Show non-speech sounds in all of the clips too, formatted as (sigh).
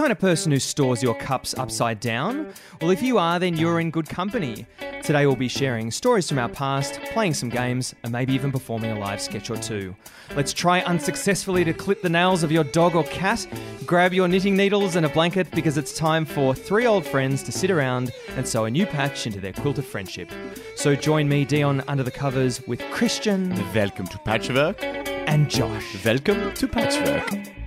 kind of person who stores your cups upside down? Well, if you are, then you're in good company. Today we'll be sharing stories from our past, playing some games, and maybe even performing a live sketch or two. Let's try unsuccessfully to clip the nails of your dog or cat. Grab your knitting needles and a blanket because it's time for three old friends to sit around and sew a new patch into their quilt of friendship. So join me, Dion, under the covers with Christian Welcome to Patchwork. and Josh. Welcome to Patchwork.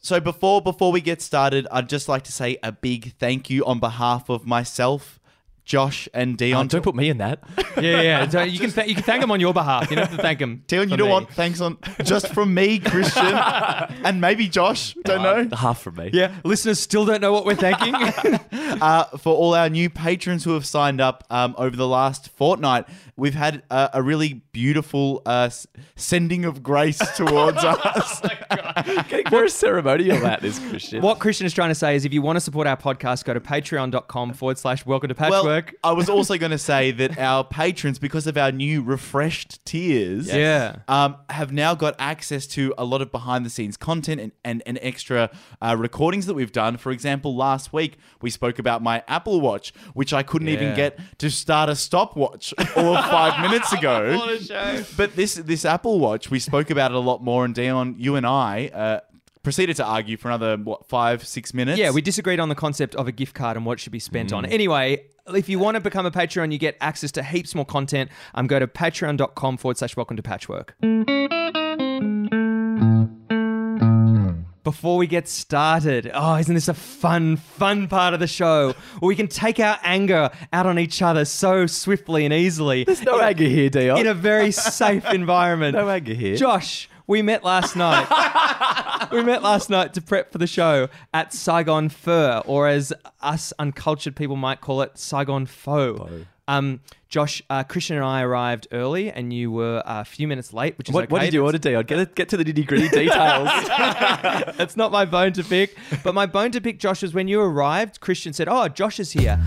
So before before we get started, I'd just like to say a big thank you on behalf of myself, Josh, and Dion. don't put me in that. Yeah, yeah. So you can th- you can thank him on your behalf. You don't have to thank him. Dion, you for don't me. want thanks on just from me, Christian, (laughs) and maybe Josh. Don't know. Half from me. Yeah, listeners still don't know what we're thanking. (laughs) uh, for all our new patrons who have signed up um, over the last fortnight. We've had a, a really beautiful uh, sending of grace (laughs) towards us. (laughs) Getting very ceremonial about this, Christian. what Christian is trying to say is if you want to support our podcast, go to patreon.com forward slash welcome to Well, patchwork. I was also (laughs) going to say that our patrons, because of our new refreshed tiers, Yeah. um, have now got access to a lot of behind the scenes content and, and, and extra uh, recordings that we've done. For example, last week we spoke about my Apple Watch, which I couldn't even get to start a stopwatch (laughs) all five minutes ago. But this this Apple Watch, we spoke about it a lot more, and Dion, you and I. Uh, Proceeded to argue for another what five six minutes. Yeah, we disagreed on the concept of a gift card and what it should be spent on. Anyway, if you want to become a Patreon, you get access to heaps more content. Um, go to patreon.com forward slash welcome to patchwork. Before we get started, oh, isn't this a fun, fun part of the show where we can take our anger out on each other so swiftly and easily There's no anger here, Dion. in a very (laughs) safe environment? no anger here. Josh, we met last night. (laughs) we met last night to prep for the show at Saigon Fur, or as us uncultured people might call it, Saigon Faux. Um, Josh, uh, Christian and I arrived early, and you were uh, a few minutes late, which is what, okay. what did you order, Dion? Get get to the nitty gritty details. (laughs) It's not my bone to pick, but my bone to pick, Josh, is when you arrived. Christian said, "Oh, Josh is here,"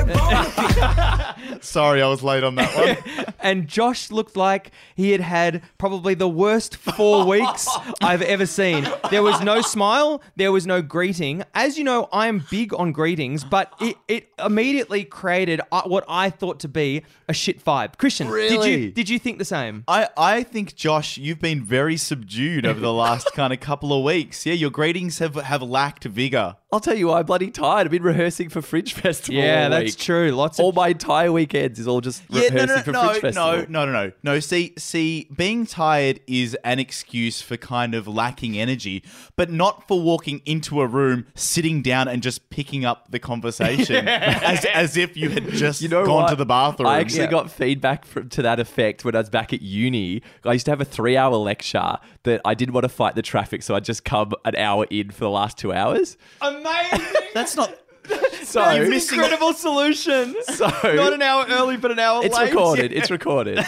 and (laughs) Sorry, I was late on that one. (laughs) and Josh looked like he had had probably the worst four (laughs) weeks I've ever seen. There was no smile, there was no greeting. As you know, I am big on greetings, but it, it immediately created uh, what I thought to be a shit vibe. Christian, did you did you think the same? I, I think Josh, you've been very subdued over the last kind of couple of weeks. Yeah, your greetings have have lacked vigor. I'll tell you why I'm bloody tired. I've been rehearsing for Fringe Festival. Yeah, all that's true. Lots of All my entire weekends is all just Yeah, rehearsing no, no, for no, Fringe no, Festival. no, no, no, no. See, see, being tired is an excuse for kind of lacking energy, but not for walking into a room, sitting down, and just picking up the conversation (laughs) as as if you had just You know gone what? to the bathroom. I actually Yeah. got feedback from, to that effect when I was back at uni. I used to have a three-hour lecture that I didn't want to fight the traffic, so I'd just come an hour in for the last two hours. amazing. (laughs) That's not. (laughs) So, You're missing- (laughs) Incredible solution. so Not an hour early, but an hour later. it's late. recorded. It's (laughs) recorded.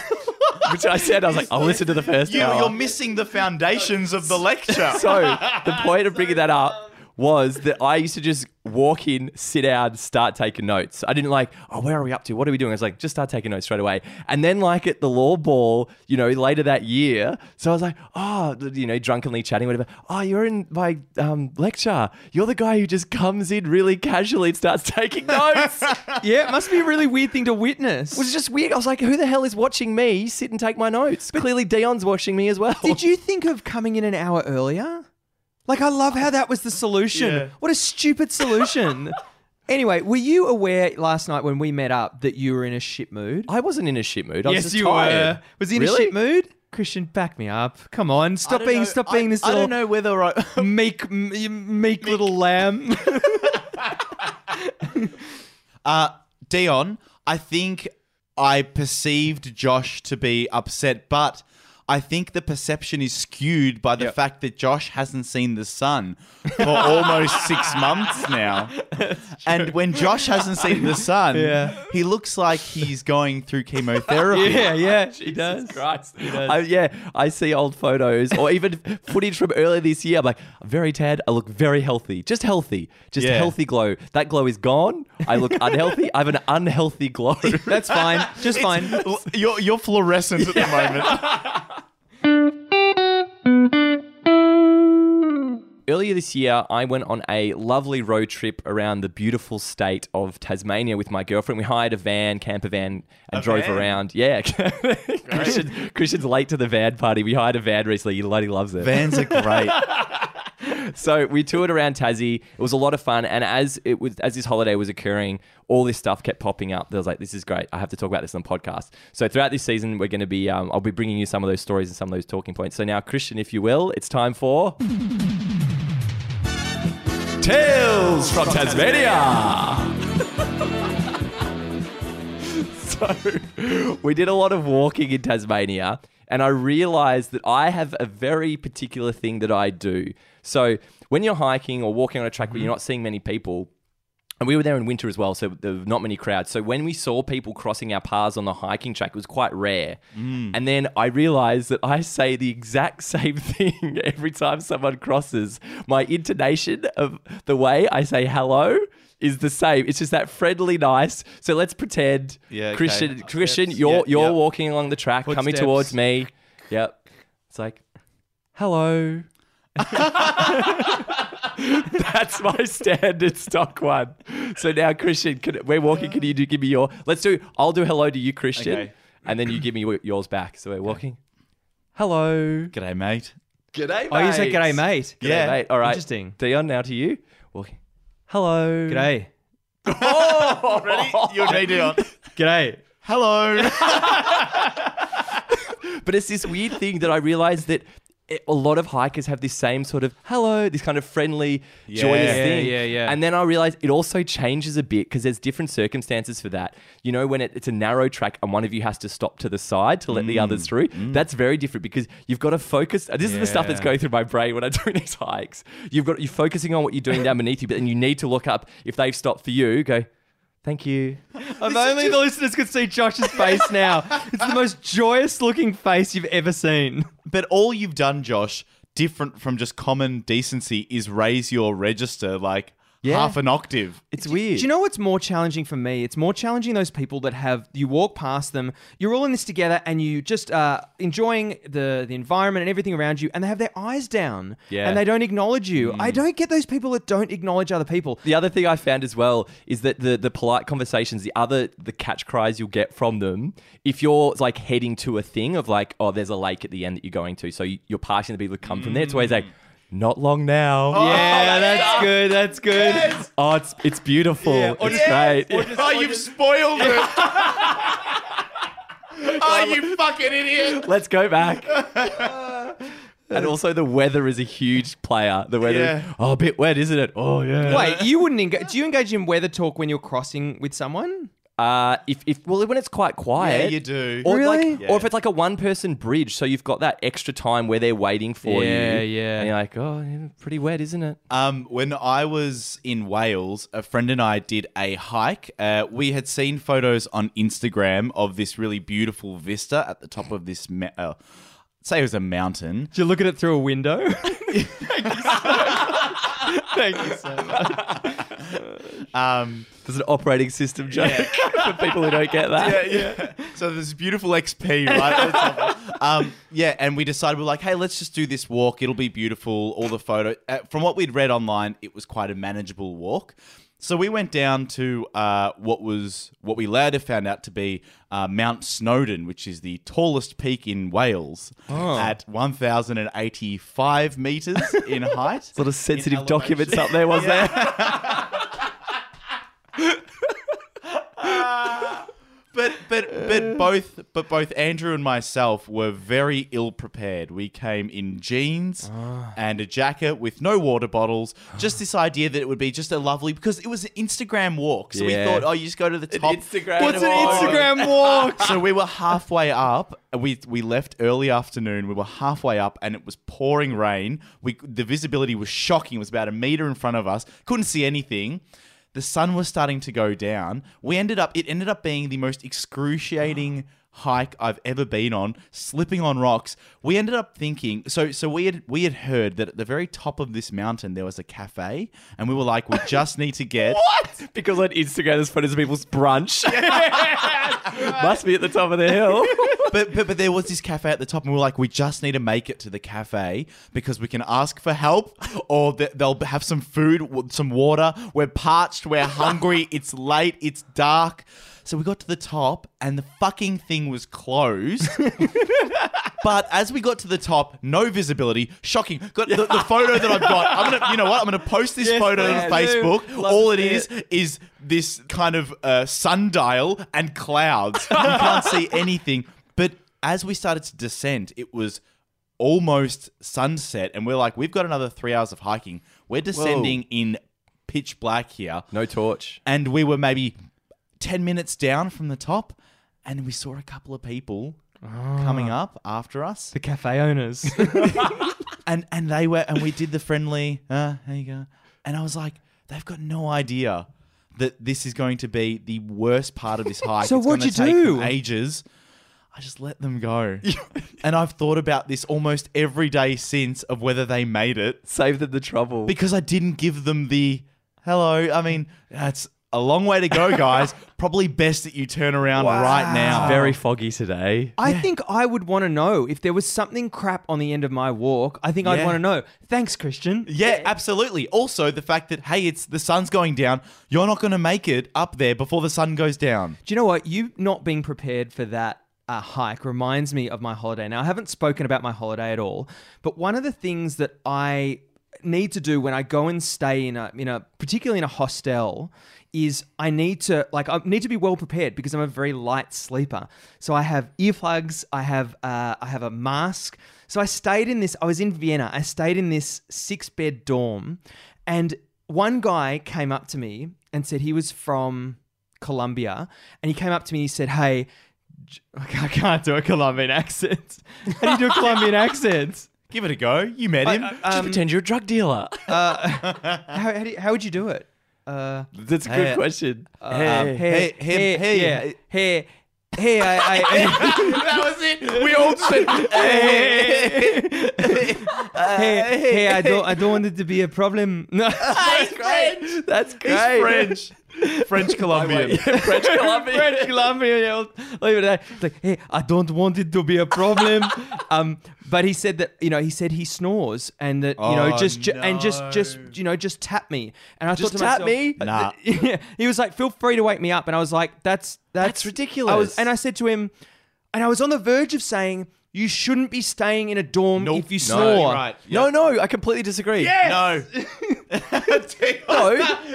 Which I said, I was like, I'll listen to the first You, hour. you're missing the foundations of the lecture. So the point of bringing that up was that I used to just walk in, sit down, start taking notes. I didn't like, oh, where are we up to? What are we doing? I was like, just start taking notes straight away. And then like at the law ball, you know, later that year, so I was like, oh, you know, drunkenly chatting, whatever. Oh, you're in my um, lecture. You're the guy who just comes in really casually and starts taking notes. (laughs) Yeah, it must be a really weird thing to witness. It was just weird. I was like, who the hell is watching me sit and take my notes? But Clearly Dion's watching me as well. Did you think of coming in an hour earlier? Like, I love how that was the solution. Yeah. What a stupid solution. (laughs) anyway, were you aware last night when we met up that you were in a shit mood? I wasn't in a shit mood. I was just tired. Was he in a Really? shit mood? Christian, back me up. Come on, stop don't being know- stop I- being this I little don't know whether I. (laughs) meek m- meek little lamb. (laughs) Uh, Dion, I think I perceived Josh to be upset, but I think the perception is skewed by the Yep. fact that Josh hasn't seen the sun for (laughs) almost six months now. (laughs) And when Josh hasn't seen the sun, Yeah. he looks like he's going through chemotherapy. (laughs) yeah, yeah, he does. Christ. He does. I, yeah, I see old photos or even footage from earlier this year. I'm like, I'm very tad. I look very healthy. Just healthy. Just a Yeah. healthy glow. That glow is gone. I look unhealthy. I have an unhealthy glow. That's fine. Just fine. You're, you're fluorescent at the moment. Earlier earlier this year, I went on a lovely road trip around the beautiful state of Tasmania with my girlfriend. We hired a van, camper van, and A drove van? around. Yeah, (laughs) Christian, Christian's late to the van party. We hired a van recently. He bloody loves it. Vans are great. (laughs) So we toured around Tassie. It was a lot of fun, and as it was as this holiday was occurring, all this stuff kept popping up. There was like, "This is great. I have to talk about this on the podcast." So throughout this season, we're going to be, um, I'll be bringing you some of those stories and some of those talking points. So now, Christian, if you will, it's time for Tales from Tasmania. (laughs) so we did a lot of walking in Tasmania, and I realized that I have a very particular thing that I do. So when you're hiking or walking on a track where you're mm-hmm. not seeing many people, and we were there in winter as well, so there were not many crowds. So when we saw people crossing our paths on the hiking track, it was quite rare. Mm. And then I realized that I say the exact (laughs) same thing every time someone crosses. My intonation of the way I say hello is the same. It's just that friendly, nice. So let's pretend, Yeah, okay. Christian, Steps. Christian, you're Yeah, you're yeah. walking along the track, coming towards me. Yep. It's like, hello. (laughs) That's my standard stock one. So now, Christian, can, we're walking. Can you do, give me your? Let's do. I'll do hello to you, Christian, Okay. and then you give me yours back. So we're walking. Hello. G'day, mate. G'day, mate. Oh, you said g'day, mate. G'day, Yeah. mate. All right. Interesting. Dion, now to you. Walking. Hello. G'day. Oh, (laughs) ready? You're me, Dion. G'day. Hello. (laughs) But it's this weird thing that I realized that it, a lot of hikers have this same sort of hello, this kind of friendly, joyous Yeah, thing. yeah, yeah. And then I realized it also changes a bit because there's different circumstances for that. You know, when it, it's a narrow track and one of you has to stop to the side to let the others Mm, through, that's very different because you've got to focus. This is the stuff that's going through my brain when I'm doing (laughs) these hikes. You've got you're focusing on what you're doing down beneath you, but then you need to look up if they've stopped for you. Go, thank you. If only the listeners could see Josh's face now. It's the most joyous looking face you've ever seen. but all you've done, Josh, different from just common decency, is raise your register like Yeah. half an octave. It's weird. Do you know what's more challenging for me? It's more challenging those people that have you walk past them, you're all in this together, and you just uh, enjoying the the environment and everything around you, and they have their eyes down, Yeah. and they don't acknowledge you. I don't get those people that don't acknowledge other people. The other thing I found as well is that the the polite conversations, the other the catch cries you'll get from them, if you're like heading to a thing of like, oh, there's a lake at the end that you're going to, so you- you're passing the people that come from there. It's always like, not long now. yeah, that's good. That's good. Oh, it's it's beautiful. or it's just- great. oh, you've spoiled it. (laughs) (laughs) oh, you fucking idiot. Let's go back. (laughs) and also the weather is a huge player. The weather. Yeah. Oh, a bit wet, isn't it? Oh yeah. Wait, you wouldn't engage? Do you engage in weather talk when you're crossing with someone? Uh, if if well, when it's quite quiet, Yeah, you do. Or Really? like, Yeah. or if it's like a one-person bridge, so you've got that extra time where they're waiting for Yeah, you. yeah. And you're like, oh, yeah, pretty wet, isn't it? Um, when I was in Wales, a friend and I did a hike. Uh, we had seen photos on Instagram of this really beautiful vista at the top of this, ma- uh, say it was a mountain. Did you look at it through a window? (laughs) Thank you so much. (laughs) (laughs) Um, There's an operating system joke (laughs) for people who don't get that. yeah, yeah. So there's beautiful XP, right? at (laughs) um, yeah, and we decided we're like, hey, let's just do this walk. It'll be beautiful. All the photo. Uh, from what we'd read online, it was quite a manageable walk. So we went down to uh, what was what we later found out to be uh, Mount Snowdon, which is the tallest peak in Wales, at 1,085 meters in height. Sort of sensitive documents up there, was there? (laughs) But but but uh. both but both Andrew and myself were very ill prepared. We came in jeans ah. and a jacket with no water bottles. Just this idea that it would be just a lovely because it was an Instagram walk. So Yeah. we thought, oh, you just go to the top. Instagram What's a an photo. Instagram (laughs) walk? So we were halfway up. We we left early afternoon. We were halfway up, and it was pouring rain. We the visibility was shocking. It was about a meter in front of us. Couldn't see anything. The sun was starting to go down. We ended up. It ended up being the most excruciating hike I've ever been on, slipping on rocks. We ended up thinking so so we had we had heard that at the very top of this mountain there was a cafe and we were like we just need to get (laughs) What? Because on Instagram, there's photos of people's brunch. (laughs) Must be at the top of the hill. (laughs) but, but but there was this cafe at the top, and we were like, we just need to make it to the cafe because we can ask for help, or th- they'll have some food, some water. We're parched, we're hungry. it's late, it's dark. So we got to the top, and the fucking thing was closed. (laughs) But as we got to the top, no visibility. Shocking. Got the, the photo that I've got. I'm gonna, you know what? I'm gonna post this Yes, photo on. Facebook. Love All to it see is is this kind of uh, sundial and clouds. You can't see (laughs) anything. But as we started to descend, it was almost sunset, and we're like, we've got another three hours of hiking. We're descending in pitch black here, No torch. and we were maybe ten minutes down from the top, and we saw a couple of people coming up after us. The cafe owners. (laughs) (laughs) and and they were and we did the friendly uh how you go. And i was like they've got no idea that this is going to be the worst part of this (laughs) hike. So It's what'd gonna you take do? them ages. I just let them go. And i've thought about this almost every day since of whether they made it. Save them the trouble. because i didn't give them the hello i mean that's a long way to go (laughs) guys probably best that you turn around right now Very foggy today. I think I would want to know if there was something crap on the end of my walk. I think I'd want to know. Thanks, Christian. Yeah, absolutely. Also, the fact that hey, it's the sun's going down. You're not going to make it up there before the sun goes down. Do you know what? You not being prepared for that uh, hike reminds me of my holiday. Now, I haven't spoken about my holiday at all, but one of the things that I need to do when I go and stay in a, in a particularly in a hostel, is I need to like I need to be well prepared because I'm a very light sleeper. So I have earplugs, I have uh, I have a mask. So I stayed in this. I was in Vienna. I stayed in this six bed dorm, and one guy came up to me and said he was from Colombia, and he came up to me and he said, "Hey." (laughs) I can't do a Colombian accent. (laughs) How do you do a Colombian accent? Give it a go. You met him. Uh, Just um, pretend you're a drug dealer. Uh, (laughs) how, how, do how would you do it? Uh, That's a good Hey. question. um, Hey. hey, hey, hey, hey, hey. yeah, hey, hey, I, I, (laughs) that was it. We all said, hey, hey, hey, I don't, I don't want it to be a problem. No. (laughs) That's great. That's He's great. French. (laughs) (laughs) (laughs) French Colombian. Yeah, French Colombian. French Colombian, yeah, leave it at that. It's like, hey, I don't want it to be a problem. um, but he said that you know he said he snores and that you know Oh, just ju- and just just you know just tap me. And I Just thought to tap myself, me? Nah. yeah, he was like, feel free to wake me up, and I was like, that's that's, That's ridiculous. I was, and I said to him, and I was on the verge of saying, you shouldn't be staying in a dorm Nope. if you No, snore. right. No, no, I completely disagree. No. (laughs) No,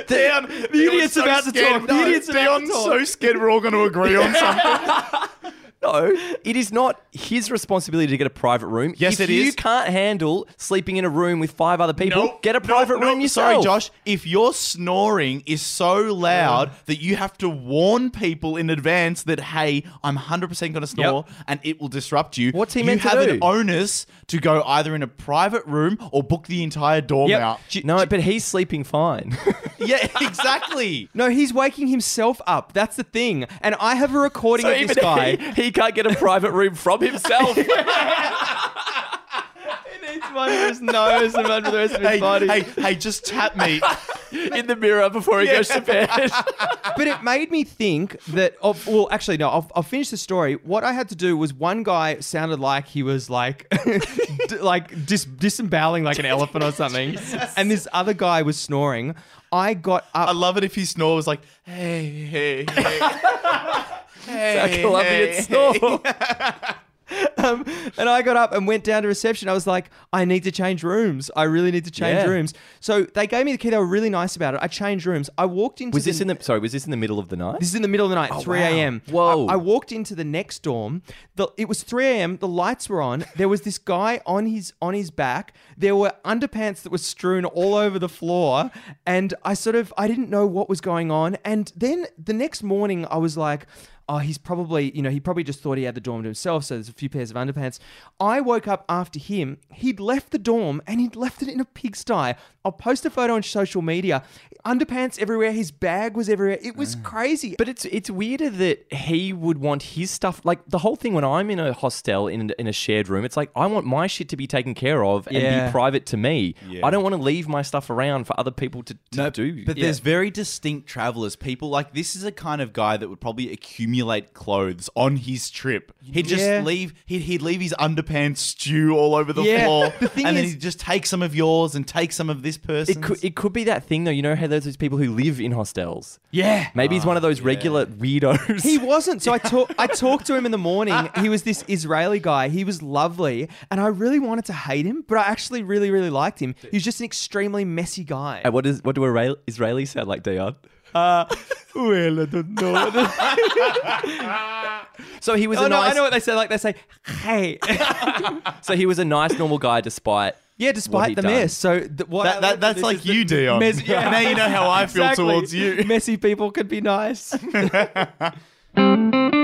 Dion, The idiot's about to talk. The idiot's about to Dion's talk. so scared we're all going to agree on (laughs) something. No, it is not his responsibility to get a private room. Yes, if it you is. can't handle sleeping in a room with five other people, get a private no, room yourself. Sorry, Josh. If your snoring is so loud that you have to warn people in advance that, hey, I'm 100% going to snore and it will disrupt you, What's he you meant to have do? an onus to go either in a private room or book the entire dorm Yep. out. J- No, but he's sleeping fine. (laughs) yeah, (laughs) exactly. No, he's waking himself up. That's the thing. And I have a recording so of even this guy. he, he can't get a private room from himself. (laughs) He needs one for his nose and one for the rest of his Hey, body. hey, hey, just tap me. (laughs) in the mirror before he goes to bed. but it made me think that of well actually no I'll, I'll finish the story what i had to do was one guy sounded like he was like d- like dis- disemboweling like an elephant or something and this other guy was snoring i got up. I love it if he snore was like, hey, hey, hey. (laughs) hey, A Colombian hey, snore. (laughs) (laughs) um, and i got up and went down to reception i was like i need to change rooms i really need to change Yeah. rooms so they gave me the key they were really nice about it i changed rooms i walked into Was the, this in the sorry? Was this in the middle of the night? This is in the middle of the night, 3 wow. a.m. Whoa. I, I walked into the next dorm. The, it was 3 a.m. The lights were on. There was this guy on his on his back. There were underpants that were strewn all over the floor, and I sort of I didn't know what was going on. And then the next morning, I was like. Oh, he's probably, you know, he probably just thought he had the dorm to himself, so there's a few pairs of underpants. I woke up after him. He'd left the dorm and he'd left it in a pigsty. I'll post a photo on social media. Underpants everywhere. His bag was everywhere. It was mm. crazy. But it's it's weirder that he would want his stuff like the whole thing when I'm in a hostel in in a shared room. It's like I want my shit to be taken care of and Yeah. be private to me. Yeah. I don't want to leave my stuff around for other people to, to do. But there's very distinct travelers. People like this is a kind of guy that would probably accumulate clothes on his trip. He'd just Yeah. leave. He'd, he'd leave his underpants stew all over the Yeah. floor, The thing and then is- he'd just take some of yours and take some of this person's. it could it could be that thing though. You know how there's those people who live in hostels. yeah. Maybe he's one of those regular weirdos. He wasn't. So I (laughs) talk, I talked to him in the morning. He was this Israeli guy. He was lovely, and I really wanted to hate him, but I actually really, really liked him. He was just an extremely messy guy. Uh, what does what do Isra- Israelis sound like, Dion? Uh, well, I don't know. So he was oh a no, nice. I know what they say. Like they say, "Hey." (laughs) So he was a nice normal guy despite. yeah, despite he'd the done. mess. So th- what That- that- that's like you, that Dion. mess- yeah. Now you know how I feel towards you. Messy people can be nice. (laughs)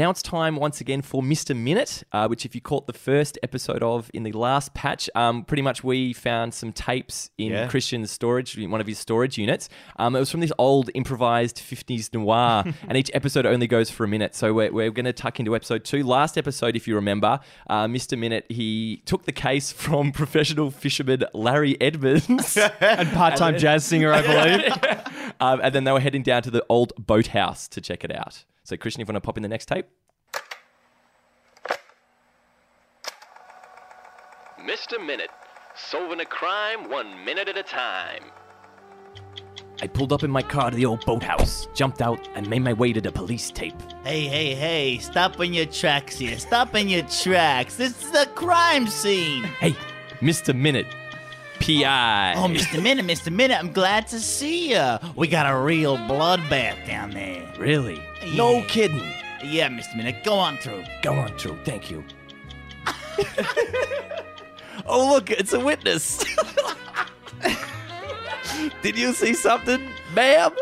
Now it's time once again for Mr. Minute, uh, which, if you caught the first episode of in the last patch, um, pretty much we found some tapes in Yeah. Christian's storage, one of his storage units. Um, it was from this old improvised 50s noir, (laughs) and each episode only goes for a minute. So we're, we're going to tuck into episode two. Last episode, if you remember, uh, Mr. Minute, he took the case from (laughs) professional fisherman Larry Edmonds. (laughs) and part-time jazz singer, I believe. um, and then they were heading down to the old boathouse to check it out. So, Christian, if you want to pop in the next tape. Mr. Minute, solving a crime one minute at a time. I pulled up in my car to the old boathouse, jumped out, and made my way to the police tape. Hey, hey, hey, stop in your tracks here. Stop in your tracks. This is a crime scene. Hey, Mr. Minute, PI. Oh, Mr. Minute, Mr. Minute, I'm glad to see ya. We got a real bloodbath down there. really? No kidding. Yeah, Mr. Minute, go on through. Go on, through. Thank you. (laughs) oh, look, it's a witness. Did you see something, ma'am?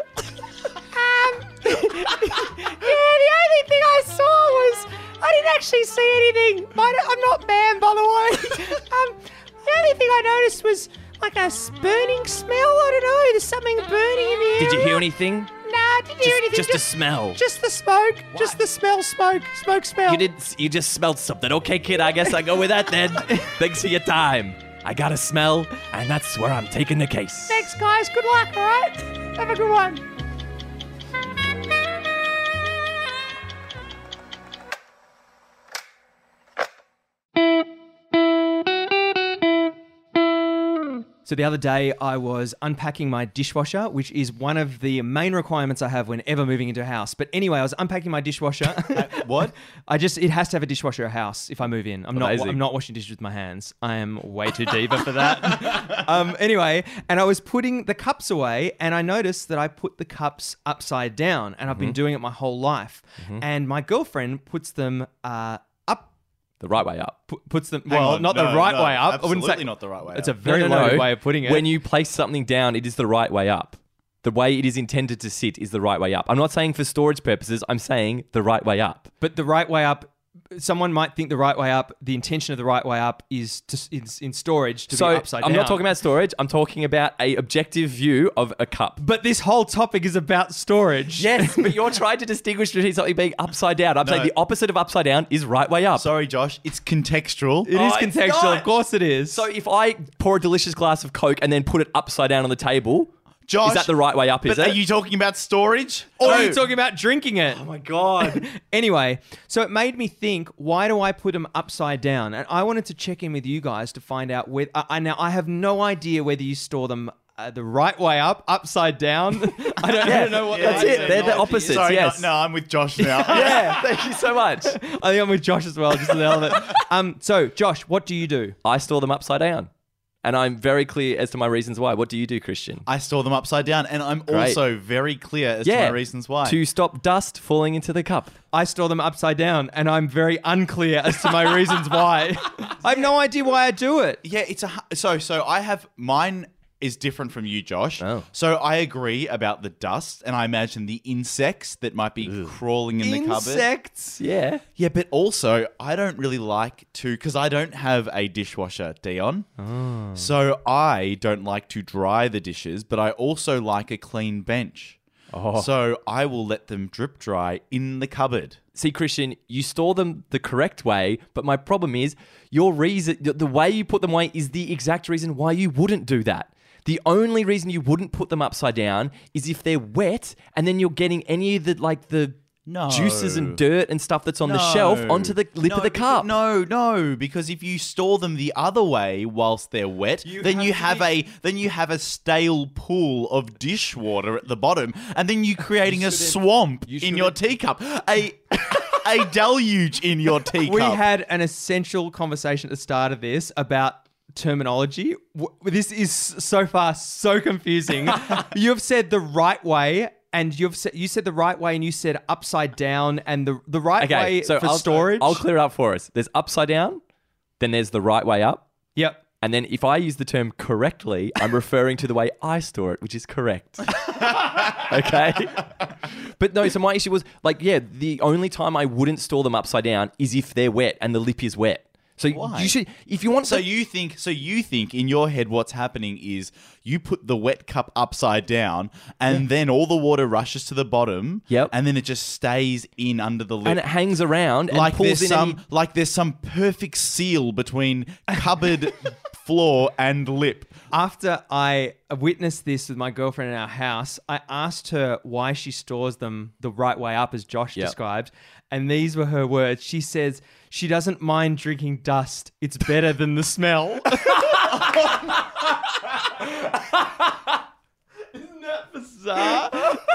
Yeah, the only thing I saw was I didn't actually see anything. I don't- I'm not man, by the way. (laughs) um, the only thing I noticed was like a burning smell. I don't know. There's something burning in the air. Did you hear anything? Nah, didn't hear anything. Just, a smell. just the smoke. Just the smell. Smoke. Smoke smell. You did. You just smelled something. Okay, kid. I guess I go with that then. (laughs) Thanks for your time. I got a smell, and that's where I'm taking the case. Thanks, guys. Good luck. All right. Have a good one. So the other day, I was unpacking my dishwasher, which is one of the main requirements I have whenever moving into a house. But anyway, I was unpacking my dishwasher. (laughs) What? (laughs) I just it has to have a dishwasher at a house if I move in. I'm not Amazing. I'm not washing dishes with my hands. I am way too (laughs) diva for that. um, anyway, and I was putting the cups away, and I noticed that I put the cups upside down, and I've been doing it my whole life. And my girlfriend puts them uh. The right way up. pu- Puts them Hang well, on, not the right no, way up. I wouldn't say absolutely not the right way up. It's up. a very No, no, loaded no. way of putting it. When you place something down, it is the right way up. The way it is intended to sit is the right way up. I'm not saying for storage purposes. I'm saying the right way up. But the right way up, someone might think the right way up. The intention of the right way up is to is in storage to so be upside down. I'm not talking about storage. I'm talking about a objective view of a cup. But this whole topic is about storage. (laughs) Yes, but you're (laughs) trying to distinguish between something being upside down. I'm saying the opposite of upside down is right way up. Sorry, Josh. It's contextual. It is Oh, it's contextual. Of course, it is. So if I pour a delicious glass of Coke and then put it upside down on the table, Josh, is that the right way up? Is But it? are you talking about storage? or No. are you talking about drinking it? oh my god! (laughs) Anyway, so it made me think, why do I put them upside down? And I wanted to check in with you guys to find out whether. I I now I have no idea whether you store them uh, the right way up, upside down. (laughs) I don't, I don't know what. That's it. They're the opposites. Sorry, yes. no, no, I'm with Josh now. (laughs) Yeah. Thank you so much. I think I'm with Josh as well, just for the hell of it. Um, so Josh, what do you do? I store them upside down, and I'm very clear as to my reasons why. What do you do, Christian? I store them upside down, and I'm Great. also very clear as to my reasons why. To stop dust falling into the cup. I store them upside down, and I'm very unclear as to my reasons why. (laughs) I have no idea why I do it. Yeah, it's a hu- so so. I have mine is different from you, Josh. Oh. So I agree about the dust, and I imagine the insects that might be crawling in the cupboard. Insects. Yeah. Yeah, but also I don't really like to because I don't have a dishwasher, Dion. Oh. So I don't like to dry the dishes, but I also like a clean bench. Oh. So I will let them drip dry in the cupboard. See, Christian, you store them the correct way, but my problem is your reason, the way you put them away is the exact reason why you wouldn't do that. The only reason you wouldn't put them upside down is if they're wet, and then you're getting any of the like the No. juices and dirt and stuff that's on the shelf onto the lip of the cup. No, no, because if you store them the other way whilst they're wet, then you have a then you have a stale pool of dishwater at the bottom, and then you're creating a swamp in your teacup, a a deluge in your (laughs) teacup. We had an essential conversation at the start of this about terminology. W- This is so far so confusing. (laughs) you've said the right way. And you've said you said the right way, and you said upside down, and the the right Okay, way so for I'll, storage. I'll clear it up for us. There's upside down, then there's the right way up, Yep. and then if I use the term correctly, I'm referring to the way I store it, which is correct. (laughs) okay? But no, so my issue was like, yeah, the only time I wouldn't store them upside down is if they're wet and the lip is wet. So Why? you should, if you want So you think so you think in your head what's happening is you put the wet cup upside down and then all the water rushes to the bottom. Yep. And then it just stays in under the lip. and it hangs around and like there's some any- like there's some perfect seal between cupboard (laughs) floor and lip. After I witnessed this with my girlfriend in our house, I asked her why she stores them the right way up, as Josh Yep. described. And these were her words. She says she doesn't mind drinking dust. It's better than the smell. (laughs) (laughs) Isn't that bizarre?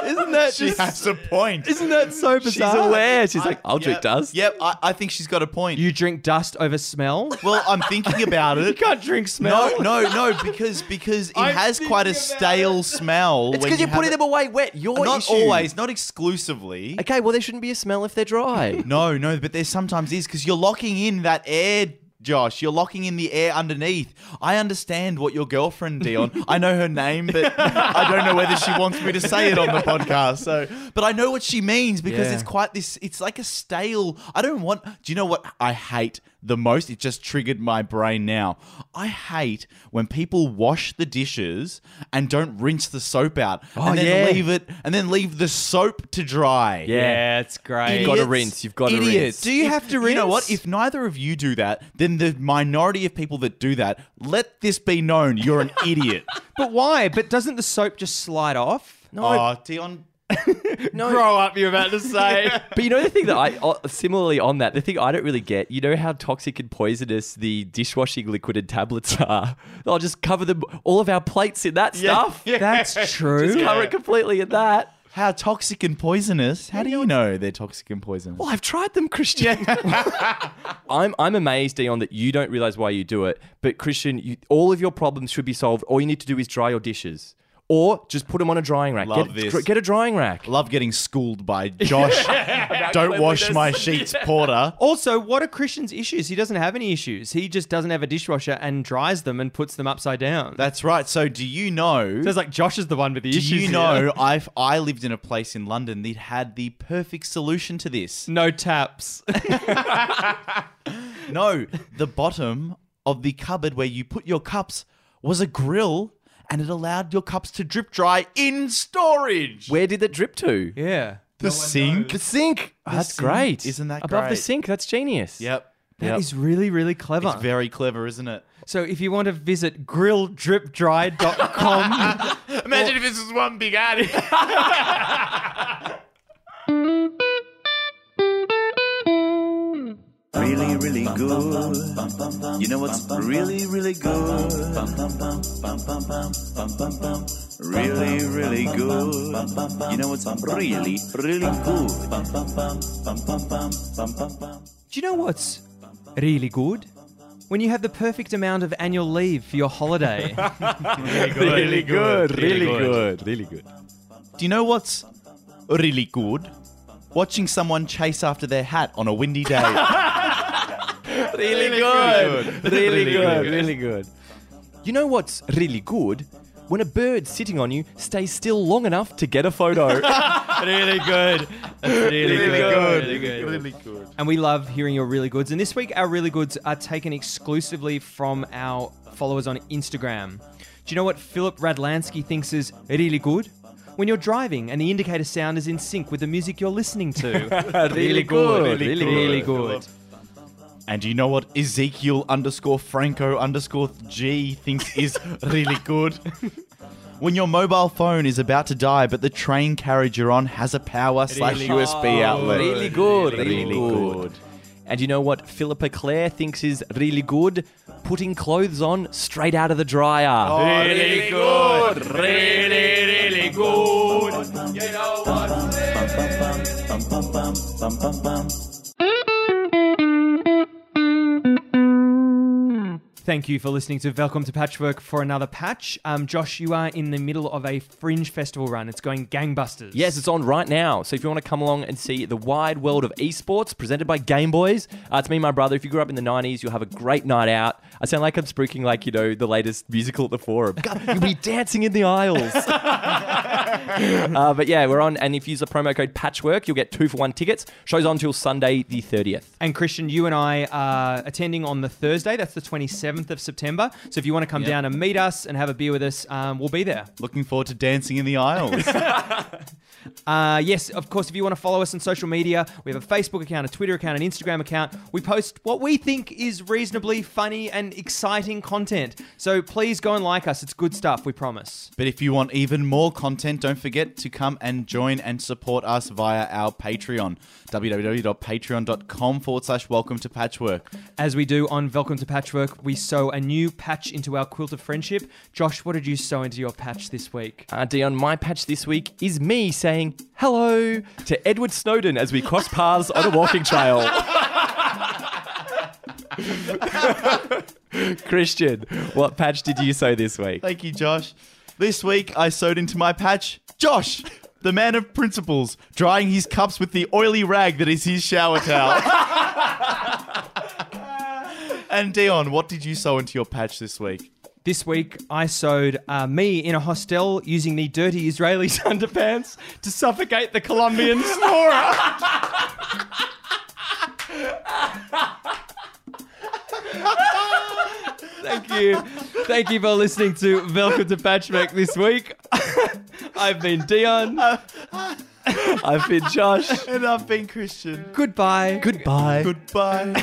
Isn't that She just, has a point. Isn't that so bizarre? she's bizarre? aware. She's like, I'll drink Yep. dust. Yep, I, I think she's got a point. You drink dust over smell? well, I'm thinking about (laughs) it. You can't drink smell. No, no, no, because because it I'm has quite a stale it. smell. It's because you you're putting have them away wet. Your it. Not issue. always, not exclusively. Okay, well, there shouldn't be a smell if they're dry. (laughs) No, no, but there sometimes is because you're locking in that air, Josh. You're locking in the air underneath. I understand what your girlfriend, Dion. I know her name, but I don't know whether she wants me to say it on the podcast. So, but I know what she means because Yeah. it's quite this. It's like a stale. I don't want. Do you know what I hate the most? It just triggered my brain now. I hate when people wash the dishes and don't rinse the soap out, oh, and then yeah. leave it, and then leave the soap to dry. Yeah, it's great. You've got to rinse. You've got to Idiots. rinse. Do you have to rinse? You know what? If neither of you do that, then the minority of people that do that, let this be known you're an (laughs) idiot. But why? But doesn't the soap just slide off? No, Oh, Dion. (laughs) Grow up, you're about to say. (laughs) But you know the thing that I uh, similarly on that the thing I don't really get. You know how toxic and poisonous the dishwashing liquid and tablets are. I'll just cover them all of our plates in that stuff. (laughs) That's true. Just cover it completely in that. How toxic and poisonous? How do you know they're toxic and poisonous? Well, I've tried them, Christian. I'm I'm amazed, Dion, that you don't realize why you do it. But Christian, you, all of your problems should be solved. All you need to do is dry your dishes, or just put them on a drying rack. Love get, this. Get a drying rack. Love getting schooled by (laughs) Josh. Don't wash my sheets, Porter. Also, what are Christian's issues? He doesn't have any issues. He just doesn't have a dishwasher and dries them and puts them upside down. That's right. So, do you know? Sounds like Josh is the one with the Do issues. Do you know? (laughs) I've I lived in a place in London that had the perfect solution to this. No taps. (laughs) No, the bottom of the cupboard where you put your cups was a grill, and it allowed your cups to drip dry in storage. Where did that drip to? yeah. the sink. The sink. Oh, that's sink. great. Isn't that above the great? sink? That's genius. Yep. That is really, really clever. It's very clever, isn't it? so if you want to visit grilldripdry.com, (laughs) Imagine if this was one big ad. (laughs) Really, really good. You know what's really, really good? Really, really good. You know what's really, really good? do you know what's really good? When you have the perfect amount of annual leave for your holiday. Really good. Really good. Really good. Do you know what's really good? Watching someone chase after their hat on a windy day. Really good. Really good. Really good. You know what's really good? when a bird sitting on you stays still long enough to get a photo. really good. That's really, Really good. good. Really good. Really good. And we love hearing your really goods. And this week, our really goods are taken exclusively from our followers on Instagram. Do you know what Philip Radlansky thinks is really good? When you're driving and the indicator sound is in sync with the music you're listening to. Really good, Really, really really good. Good. And do you know what Ezekiel underscore Franco underscore G thinks is really good? (laughs) when your mobile phone is about to die, but the train carriage you're on has a power slash USB outlet. really good, really, Really good. good. And you know what Philippa Clare thinks is really good? Putting clothes on straight out of the dryer. Oh, really good. Really, really good. You know Thank you for listening to Welcome to Patchwork for another patch. Um, Josh, you are in the middle of a fringe festival run. It's going gangbusters. Yes, it's on right now. So if you want to come along and see the wide world of esports presented by Game Boys, uh, it's me and my brother. If you grew up in the 90s, you'll have a great night out. I sound like I'm spruiking like, you know, the latest musical at the forum. God, you'll be (laughs) dancing in the aisles. (laughs) uh, but yeah, we're on. And if you use the promo code Patchwork, you'll get two for one tickets. Show's on till Sunday the 30th. And Christian, you and I are attending on the Thursday. That's the 27th of September. So if you want to come down and meet us and have a beer with us, um, we'll be there. Looking forward to dancing in the aisles. (laughs) Uh, yes, of course, if you want to follow us on social media, we have a Facebook account, a Twitter account, an Instagram account. We post what we think is reasonably funny and exciting content. So please go and like us. It's good stuff, we promise. but if you want even more content, don't forget to come and join and support us via our Patreon. www.patreon.com forward slash welcome to patchwork. As we do on Welcome to Patchwork, we sew a new patch into our quilt of friendship. Josh, what did you sew into your patch this week? Uh, Dion, my patch this week is me saying hello to Edward Snowden as we cross paths on a walking trail. (laughs) Christian, what patch did you sew this week? Thank you, Josh. This week I sewed into my patch Josh, the man of principles, drying his cups with the oily rag that is his shower towel. (laughs) and Dion, what did you sew into your patch this week? This week, I sewed uh, me in a hostel using the dirty Israelis' (laughs) underpants to suffocate the Colombian (laughs) snorer. Thank you. Thank you for listening to Welcome to Patchwork this week. (laughs) I've been Dion. I've been Josh. And I've been Christian. Goodbye. Goodbye. Goodbye.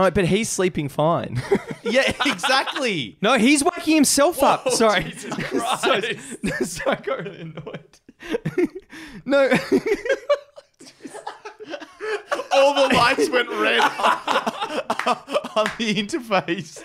No, but he's sleeping fine. (laughs) yeah, exactly. No, he's waking himself up. Sorry. (laughs) Christ. Sorry. Sorry, I got really annoyed. (laughs) no. All the lights went red on the interface.